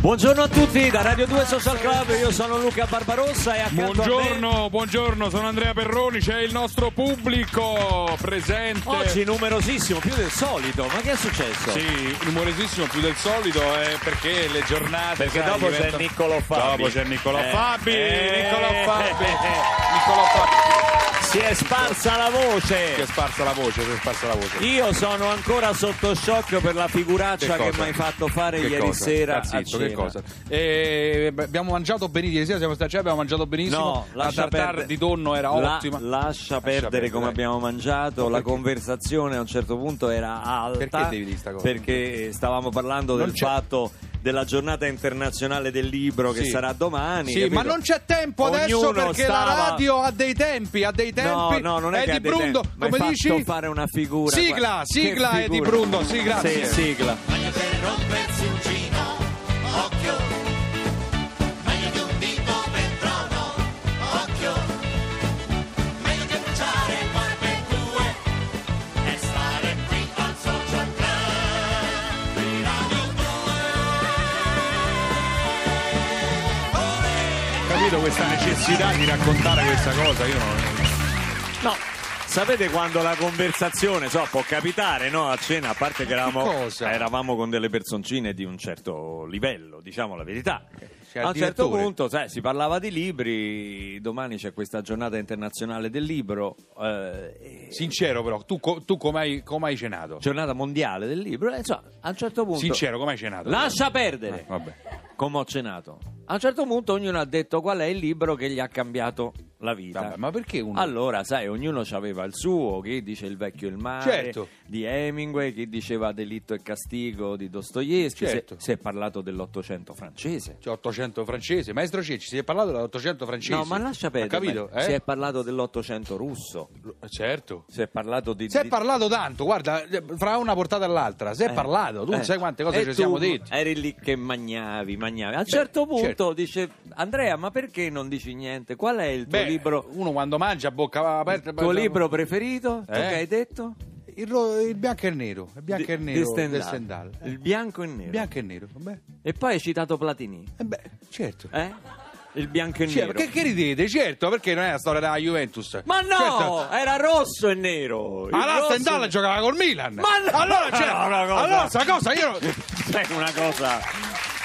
Buongiorno a tutti da Radio 2 Social Club, io sono Luca Barbarossa e accanto a me Buongiorno, buongiorno, sono Andrea Perroni, c'è il nostro pubblico presente. oggi numerosissimo, più del solito, ma che è successo? Sì, numerosissimo più del solito eh, perché le giornate. Perché sai, dopo c'è diventano- Niccolò Fabi. Dopo c'è Niccolò Eh, Fabi. eh, Niccolò Fabi. Niccolò Fabi. Si è sparsa la Si è voce. sparsa la voce, si è sparsa la voce. Io sono ancora sotto shock per la figuraccia che, cosa? mi hai fatto fare Che ieri cosa? sera zitto, che cosa? Eh, beh, abbiamo mangiato benissimo, ieri sera siamo stati, cioè abbiamo mangiato benissimo. No, la lascia perdere. di tonno era La- ottima. lascia perdere come dai. abbiamo mangiato. Ma La conversazione a un certo punto era alta. Perché devi dire sta cosa? Perché stavamo parlando Non del c'è- fatto della giornata internazionale del libro che Sì. sarà domani. Sì, capito? ma non c'è tempo adesso Ognuno perché stava- la radio ha dei tempi, ha dei tempi. No, no, non è, che di ha dei Brundo, tempi. Come hai dici? fatto fare una figura. Sigla, guarda. sigla Che è di figura. Bruno, sì, grazie. Sì, sigla. 2. capito questa necessità di raccontare questa cosa? Io non. No. Sapete quando la conversazione, so, può capitare, no? A cena, a parte che eravamo, eravamo con delle personcine di un certo livello, diciamo la verità. C'è A un certo punto, sai, si parlava di libri, domani c'è questa giornata internazionale del libro, eh, Sincero, però, tu, co- tu come hai, come hai cenato? giornata mondiale del libro, e insomma, a un certo punto... Sincero, come hai cenato? Lascia perdere! Eh, vabbè. Come ho cenato. A un certo punto ognuno ha detto qual è il libro che gli ha cambiato la vita. Vabbè, ma perché uno. Allora, sai, ognuno aveva il suo, chi dice Il vecchio e il mare Certo. di Hemingway, chi diceva Delitto e castigo di Dostoevsky, Certo. si, è parlato dell'Ottocento francese. C'è 800 francese. Maestro Cecci, si è parlato dell'Ottocento francese. No, ma lascia perdere. capito? Eh? Si è parlato dell'Ottocento russo, Certo. si è parlato di... Si è parlato tanto, guarda, fra una portata e l'altra, si è Eh, parlato, tu eh. sai quante cose E ci siamo detti. Eri lì che magnavi, magnavi. A un certo punto certo. dice Andrea, ma perché non dici niente? Qual è il tuo Beh, libro? uno quando mangia a bocca aperta... Il tuo libro preferito? Tu Eh? che hai detto? Il, ro- il bianco e il nero, il bianco e il nero di Stendhal. Eh, Il bianco e nero. bianco e nero, vabbè. E poi hai citato Platini, Eh beh, certo. eh? Il bianco e Cioè, nero. perché che ridete? Certo, perché non è la storia della Juventus. Ma no, Certo. era rosso e nero. Il Allora rosso- Stendhal giocava col Milan. Ma no! Allora, cioè, No, una cosa- allora sta cosa io, Sai una cosa.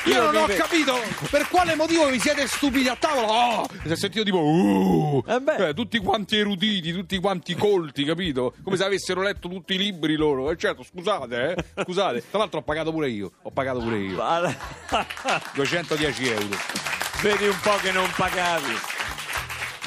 Io non ho capito per quale motivo vi siete stupidi a tavola. Oh, si è sentito tipo uh, Eh eh, tutti quanti eruditi, tutti quanti colti, capito? Come se avessero letto tutti i libri loro. E certo, scusate, eh. Scusate. Tra l'altro ho pagato pure io. Ho pagato pure io. Alla- 210 euro. Vedi un po' che non pagavi.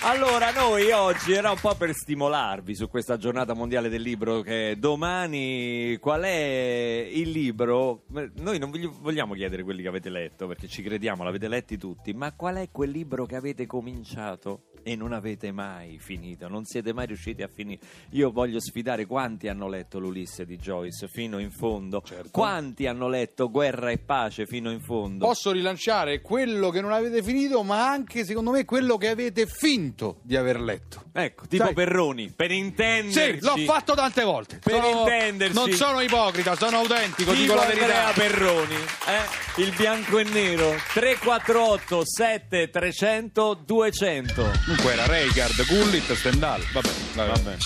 Allora, noi oggi era un po' per stimolarvi su questa giornata mondiale del libro che domani qual è il libro? Noi non vi vogliamo chiedere quelli che avete letto perché ci crediamo, l'avete letti tutti, ma qual è quel libro che avete cominciato e non avete mai finito? Non siete mai riusciti a finire? Io voglio sfidare quanti hanno letto l'Ulisse di Joyce fino in fondo? Certo. Quanti hanno letto Guerra e pace fino in fondo? Posso rilanciare quello che non avete finito, ma anche secondo me quello che avete finto di aver letto. Ecco, tipo Sai- Perroni, per intenderci. Sì, l'ho fatto tante volte. Per Sono- intenderci. Non sono ipocrita, sono autentico, Tipo dico la verità. Andrea Perroni, eh? il bianco e nero 348 7 300 200 Comunque era Reicard, Gullit, Stendhal. Vabbè, vabbè. Vabbè.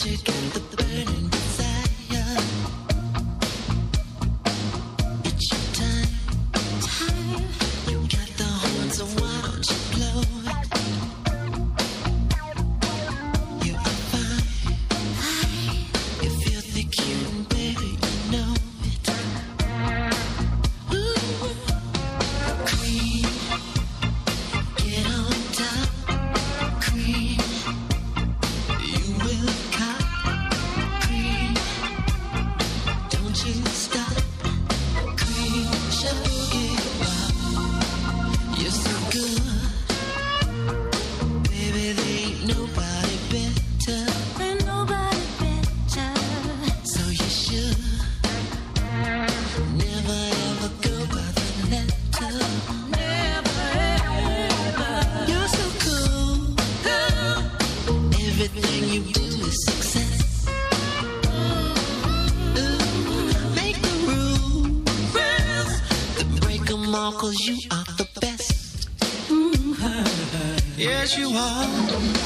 should get the yes, you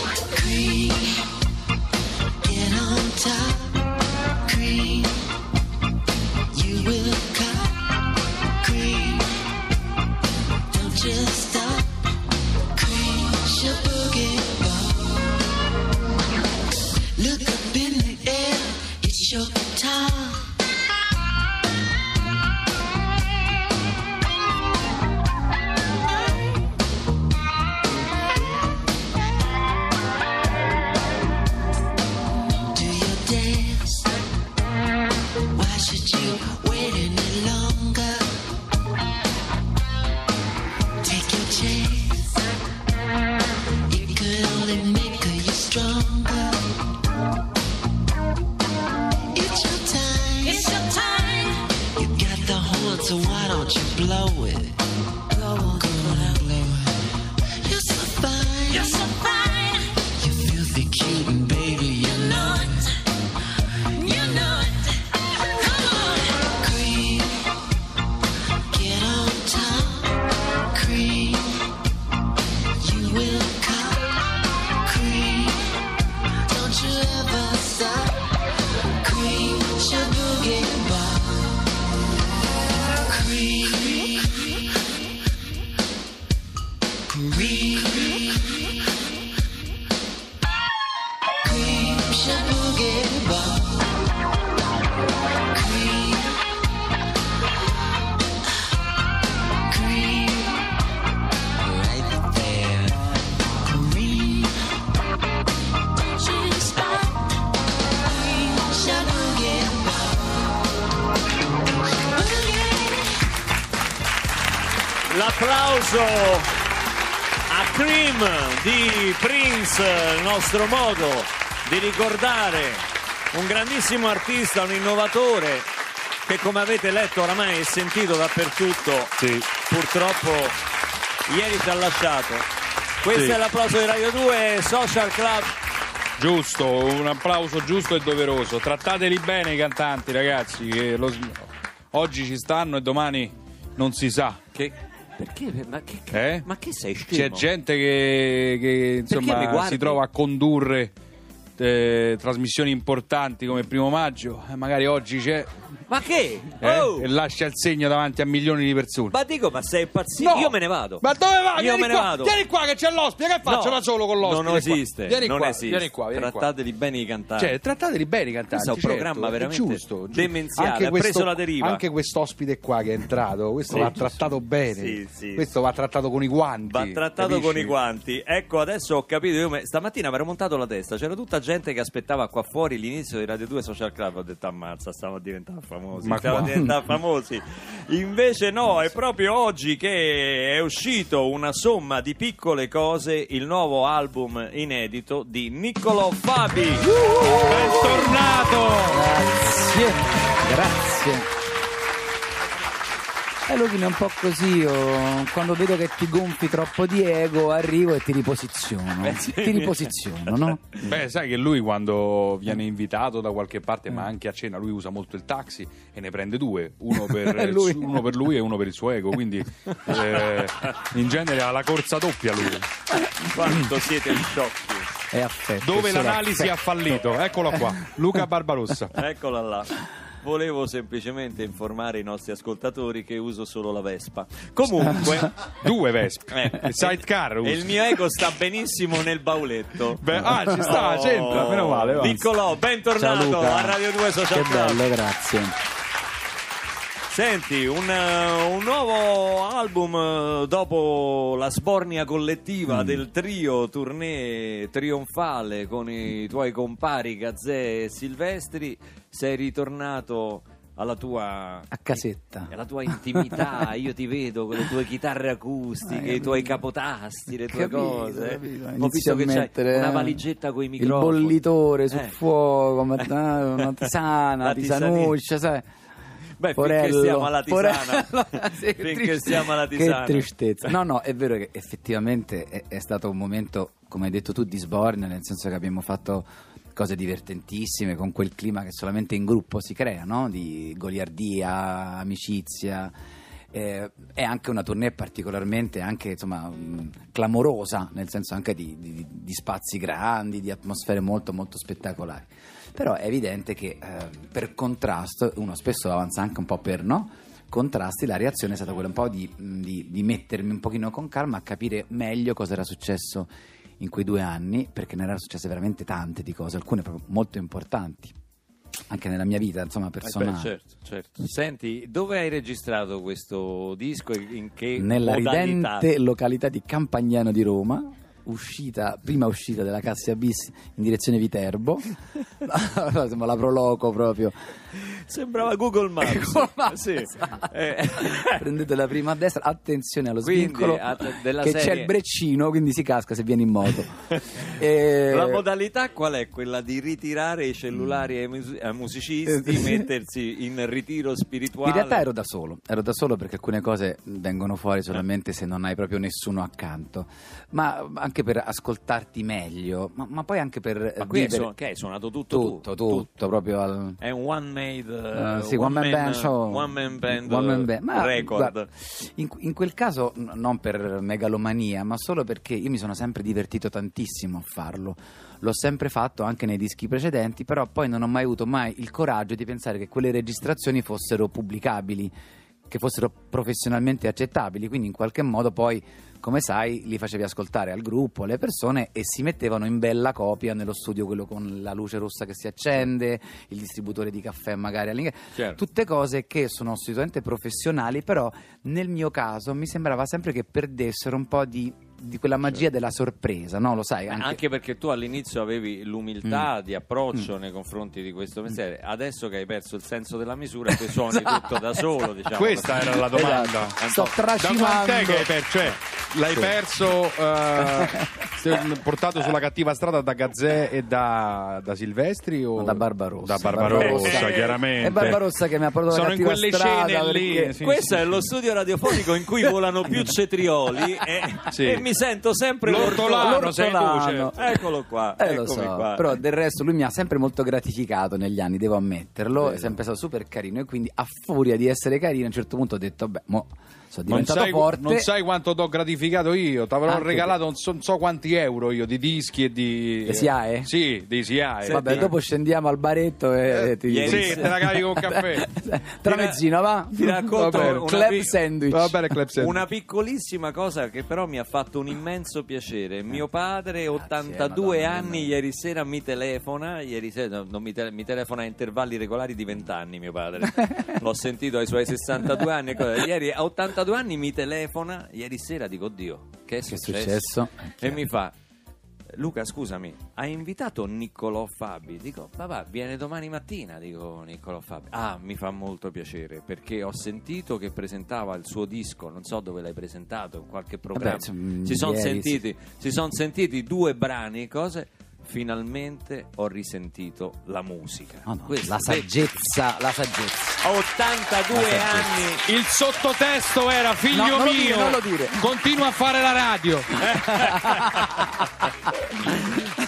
You. Di Prince, il nostro modo di ricordare un grandissimo artista, un innovatore che come avete letto oramai è sentito dappertutto, Sì. purtroppo ieri ci ha lasciato. Questo Sì. è l'applauso di Radio 2 Social Club. Giusto, un applauso giusto e doveroso. Trattateli bene i cantanti, ragazzi, che lo- oggi ci stanno e domani non si sa. Che, perché? Ma che, Eh? ma che sei scemo? C'è gente che, che, insomma si trova a condurre eh, trasmissioni importanti come il primo maggio, eh, magari oggi c'è Ma che? eh, Oh! e lascia il segno davanti a milioni di persone. Ma dico, ma sei impazzito? No! Io me ne vado. Ma dove vai? Io vieni me ne qua, vado. Vieni qua che c'è l'ospite, che faccio No, da solo con l'ospite? Non qua? esiste. Vieni non qua, esiste. vieni qua, vieni qua. Trattateli bene i cantanti. Cioè, trattateli bene i cantanti. Questo è un certo, programma veramente giusto, giusto. demenziale, Anche ha preso la deriva. Anche quest'ospite qua che è entrato, questo Sì, va trattato bene. Sì, sì. Questo va trattato con i guanti. Va trattato capisci? con i guanti. Ecco, adesso ho capito. Io me- stamattina mi ero montato la testa. C'era tutta gente che aspettava qua fuori l'inizio di Radio 2 Social Club. Ho detto, ammazza, stiamo a diventare famosi. Ma stiamo a qua- diventare famosi. Invece, no, è proprio oggi che è uscito una somma di piccole cose. Il nuovo album inedito di Niccolò Fabi. Bentornato! Grazie, grazie. E lui è un po' così, io quando vedo che ti gonfi troppo di ego arrivo e ti riposiziono. Eh, sì. Ti riposiziono, no? Beh, sai che lui quando viene invitato da qualche parte, ma anche a cena, lui usa molto il taxi e ne prende due, uno per, Lui. su- uno per lui e uno per il suo ego, quindi eh, in genere ha la corsa doppia lui. Quanto siete sciocchi. È affetto. Dove l'analisi ha affetto. fallito, eccolo qua, Luca Barbarossa. Eccola là. Volevo semplicemente informare i nostri ascoltatori che uso solo la Vespa. Comunque, Due Vespe, eh, il sidecar e usa. il mio ego sta benissimo nel bauletto. Beh, ah, ci sta, Oh, c'entra, meno male. va. Bentornato Ciao Luca. a Radio 2 Social Che Club. bello, grazie. Senti, un, eh, un nuovo album eh, dopo la sbornia collettiva Mm. del trio tournée trionfale con i tuoi compari Gazzè e Silvestri, sei ritornato alla tua A casetta. alla tua intimità, io ti vedo con le tue chitarre acustiche, Eh, i tuoi capotasti, le tue Capito, cose. capito. Ho visto che mettere, una eh, valigetta con i Il microfoni. bollitore sul Eh. fuoco, ma- ah, una tisana, La tisanuccia, sai? Beh, finché Porello, stiamo alla tisana. Porello, sì, che finché stiamo alla tisana. Che tristezza. No, no, è vero che effettivamente è, è stato un momento, come hai detto tu, di sbornia, nel senso che abbiamo fatto cose divertentissime con quel clima che solamente in gruppo si crea, no? Di goliardia, amicizia. eh, è anche una tournée particolarmente anche, insomma, mh, clamorosa, nel senso anche di, di- di spazi grandi, di atmosfere molto molto spettacolari. Però è evidente che eh, per contrasto uno spesso avanza anche un po' per no? contrasti, la reazione è stata quella un po' di, di- di mettermi un pochino con calma a capire meglio cosa era successo in quei due anni, perché ne erano successe veramente tante di cose, alcune proprio molto importanti, anche nella mia vita, insomma, Eh, beh, personale. certo, certo. Senti, dove hai registrato questo disco in che nella modalità? ridente località di Campagnano di Roma, uscita, prima uscita della Cassia Bis in direzione Viterbo, Insomma, la proloco proprio. Sembrava Google Maps. Google Maps, Sì. esatto. Eh. Prendete la prima a destra, attenzione allo Quindi, svincolo che c'è serie- il breccino, quindi si casca se vieni in moto. E- La modalità qual è? Quella di ritirare i cellulari ai, mus- ai musicisti, Eh, mettersi in ritiro spirituale. In realtà ero da solo, ero da solo perché alcune cose vengono fuori solamente se non hai proprio nessuno accanto, ma anche per ascoltarti meglio, ma, ma poi anche per Ma qui vivere che hai suonato tutto, tu? tutto, tutto, proprio al... È un one made Eh, sì, one man band show. one man band, One man band. Ma, record. guarda, in, in quel caso non per megalomania, ma solo perché io mi sono sempre divertito tantissimo a farlo. L'ho sempre fatto anche nei dischi precedenti, però poi non ho mai avuto mai il coraggio di pensare che quelle registrazioni fossero pubblicabili, che fossero professionalmente accettabili, quindi in qualche modo poi come sai, li facevi ascoltare al gruppo, alle persone e si mettevano in bella copia nello studio, quello con la luce rossa che si accende, il distributore di caffè magari all'ingresso. Certo. Tutte cose che sono assolutamente professionali, però nel mio caso mi sembrava sempre che perdessero un po' di, di quella magia della sorpresa, no? Lo sai? Anche... Anche, perché tu all'inizio avevi l'umiltà Mm. di approccio nei confronti di questo mestiere, adesso che hai perso il senso della misura, te suoni tutto da solo. Diciamo. Questa era la domanda. Esatto. Sto Da tracimando. quant'è che hai perso? Cioè, l'hai perso eh, portato sulla cattiva strada da Gazzè e da, da Silvestri o No, da Barbarossa. Da Barbarossa, Barbarossa. chiaramente. È Barbarossa che mi ha portato Sono la in quelle strada, scene lì. perché- sì, Questo sì. è lo studio radiofonico in cui volano più cetrioli e, Sì. e mi sento sempre L'ortolano, l'ortolano. cioè. Eccolo qua, Eh, lo so, qua. però del resto lui mi ha sempre molto gratificato negli anni, devo ammetterlo, è Vero. sempre stato super carino e quindi a furia di essere carino a un certo punto ho detto, beh, mo sono Non diventato sai, forte. non sai quanto ti ho gratificato io, ti avrò Anche regalato non so, non so quanti euro io di dischi e di... Le SIAE? Sì, di SIAE. Vabbè, Senti. dopo scendiamo al baretto e, e ti dico. Sì, te la carico con caffè. Tramezzino, va? Ti racconto Va bene. una Club pi- sandwich. Va bene, Club Sandwich. Una piccolissima cosa che però mi ha fatto un immenso piacere. Mio padre, 82 Madonna anni, mia. ieri sera mi telefona. Ieri sera no, non mi, tele- mi telefona a intervalli regolari di 20 anni. Mio padre l'ho sentito ai suoi 62 anni. Ieri a 82 anni mi telefona. Ieri sera dico, oddio, che è Che è successo? successo? E mi fa. Luca, scusami, hai invitato Niccolò Fabi? Dico, papà, viene domani mattina, dico Niccolò Fabi. Ah, mi fa molto piacere, perché ho sentito che presentava il suo disco, non so dove l'hai presentato, in qualche programma. insomma, si sono sentiti, si son sentiti due brani, cose. Finalmente ho risentito la musica. Oh, no, la saggezza, la saggezza. a 82 La saggezza. anni Il sottotesto era figlio No, non lo mio. dire, non lo dire. Continua a fare la radio.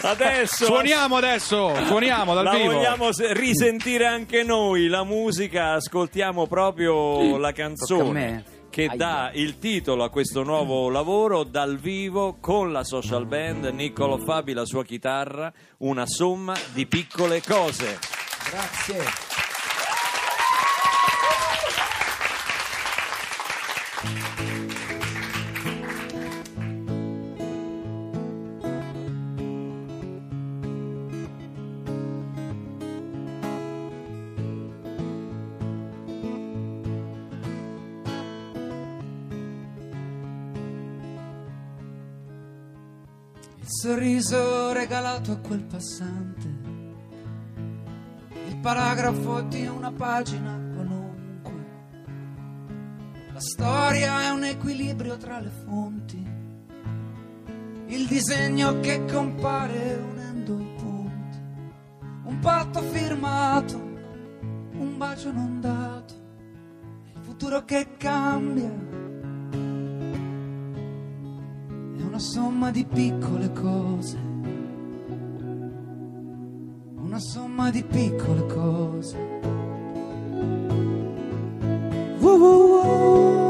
Adesso Suoniamo adesso, suoniamo dal la vivo. vogliamo se- risentire anche noi, la musica, ascoltiamo proprio la Tocca a canzone me? Che dà il titolo a questo nuovo lavoro dal vivo con la social band Niccolo Fabi, la sua chitarra, una somma di piccole cose. Grazie. Il regalato a quel passante, il paragrafo di una pagina qualunque. La storia è un equilibrio tra le fonti, il disegno che compare unendo i punti, un patto firmato, un bacio non dato, il futuro che cambia. È una somma di piccole cose una somma di piccole cose. Uh, uh, uh.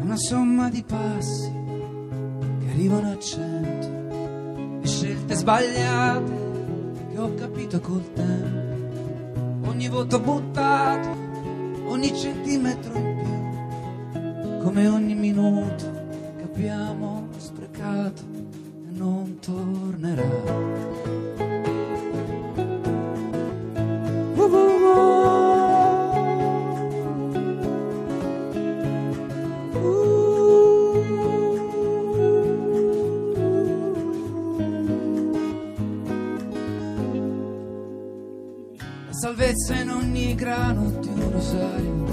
Una somma di passi che arrivano a cento e scelte sbagliate che ho capito col tempo ogni voto buttato, ogni centimetro in più, come ogni minuto che abbiamo sprecato e non tornerà. La salvezza in ogni grano di un rosario,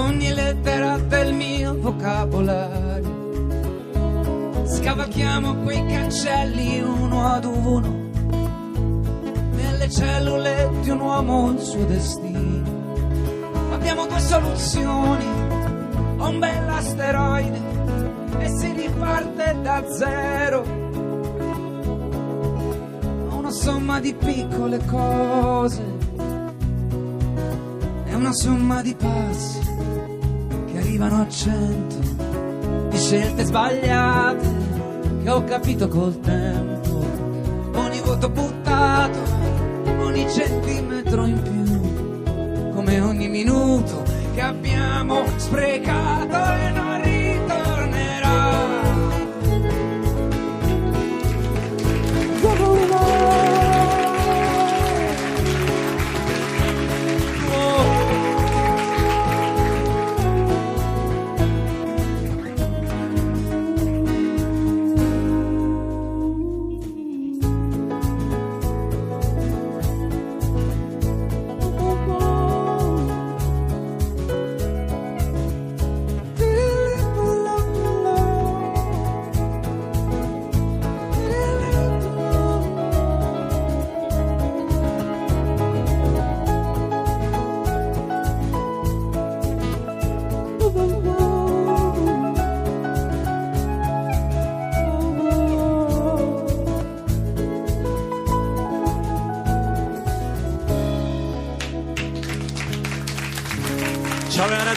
ogni lettera del mio vocabolario. Scavalchiamo quei cancelli uno ad uno, nelle cellule di un uomo il suo destino. Abbiamo due soluzioni, un bel asteroide e si riparte da zero somma di piccole cose, è una somma di passi che arrivano a cento, di scelte sbagliate che ho capito col tempo, ogni voto buttato, ogni centimetro in più, come ogni minuto che abbiamo sprecato e non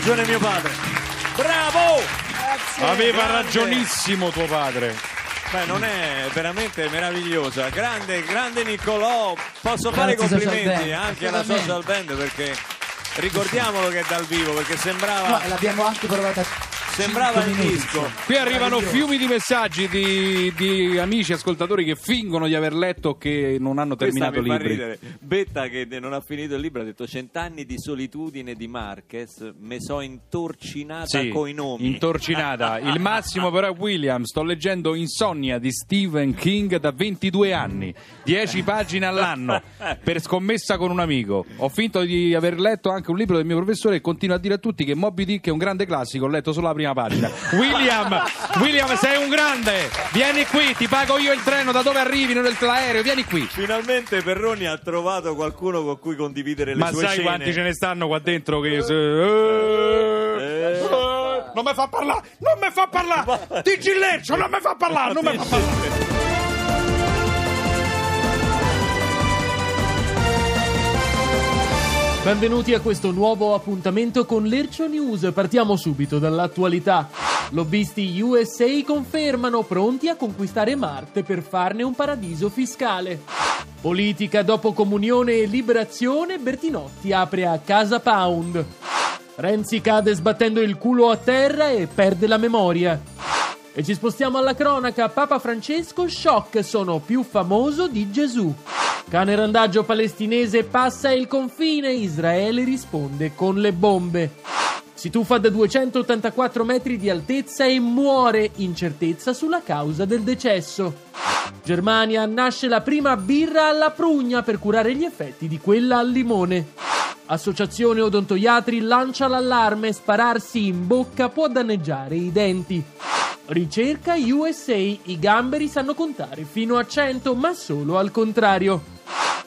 ragione mio padre. Bravo! Aveva Grande. ragionissimo tuo padre. Beh, non è veramente meravigliosa. Grande, grande Niccolò. Posso fare i Grazie, complimenti anche alla social band perché ricordiamolo che è dal vivo perché sembrava, No, l'abbiamo anche provata sembrava minuti, disco. Qui arrivano fiumi di messaggi di, di amici ascoltatori che fingono di aver letto che non hanno Questa terminato mi fa libri. ridere. Betta che non ha finito il libro ha detto cent'anni di solitudine di Marquez me so intorcinata Sì, coi nomi. intorcinata. Il massimo però è William. Sto leggendo Insonnia di Stephen King da 22 anni, 10 pagine all'anno, per scommessa con un amico. Ho finto di aver letto anche un libro del mio professore e continua a dire a tutti che Moby Dick è un grande classico. Ho letto solo la prima pagina. William, William, sei un grande. Vieni qui, ti pago io il treno. Da dove arrivi? Non l'aereo. Vieni qui. Finalmente Perroni ha trovato qualcuno con cui condividere le Ma sue sai cene. quanti ce ne stanno qua dentro che... se- eh, eh, non mi fa parlare! Non mi fa parlare! Di Gilleccio, non mi fa parlare! Non mi fa parlare! Benvenuti a questo nuovo appuntamento con l'Ercio News. Partiamo subito dall'attualità. Lobbisti USA confermano pronti a conquistare Marte per farne un paradiso fiscale. Politica dopo comunione e liberazione, Bertinotti apre a Casa Pound. Renzi cade sbattendo il culo a terra e perde la memoria. E ci spostiamo alla cronaca. Papa Francesco, shock, sono più famoso di Gesù. Cane randaggio palestinese passa il confine, Israele risponde con le bombe. Si tuffa da 284 metri di altezza e muore, incertezza sulla causa del decesso. Germania nasce la prima birra alla prugna per curare gli effetti di quella al limone. Associazione Odontoiatri lancia l'allarme, spararsi in bocca può danneggiare i denti. Ricerca USA, i gamberi sanno contare fino a 100 ma solo al contrario.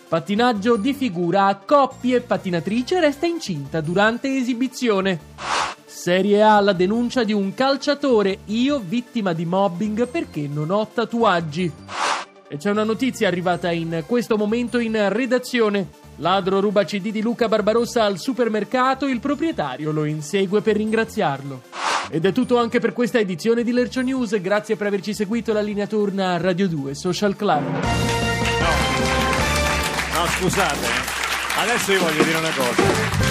Pattinaggio di figura a coppie, pattinatrice resta incinta durante esibizione. Serie A la denuncia di un calciatore, io vittima di mobbing perché non ho tatuaggi. E c'è una notizia arrivata in questo momento in redazione. Ladro ruba CD di Luca Barbarossa al supermercato, il proprietario lo insegue per ringraziarlo. Ed è tutto anche per questa edizione di Lercio News. Grazie per averci seguito. La linea torna a Radio 2 Social Club. No, scusate. eh. Adesso io voglio dire una cosa.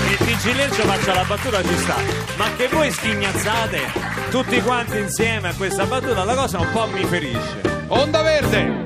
Il TG Lecce faccia la battuta ci sta. Ma che voi schignazzate tutti quanti insieme a questa battuta, la cosa un po' mi ferisce. Onda verde!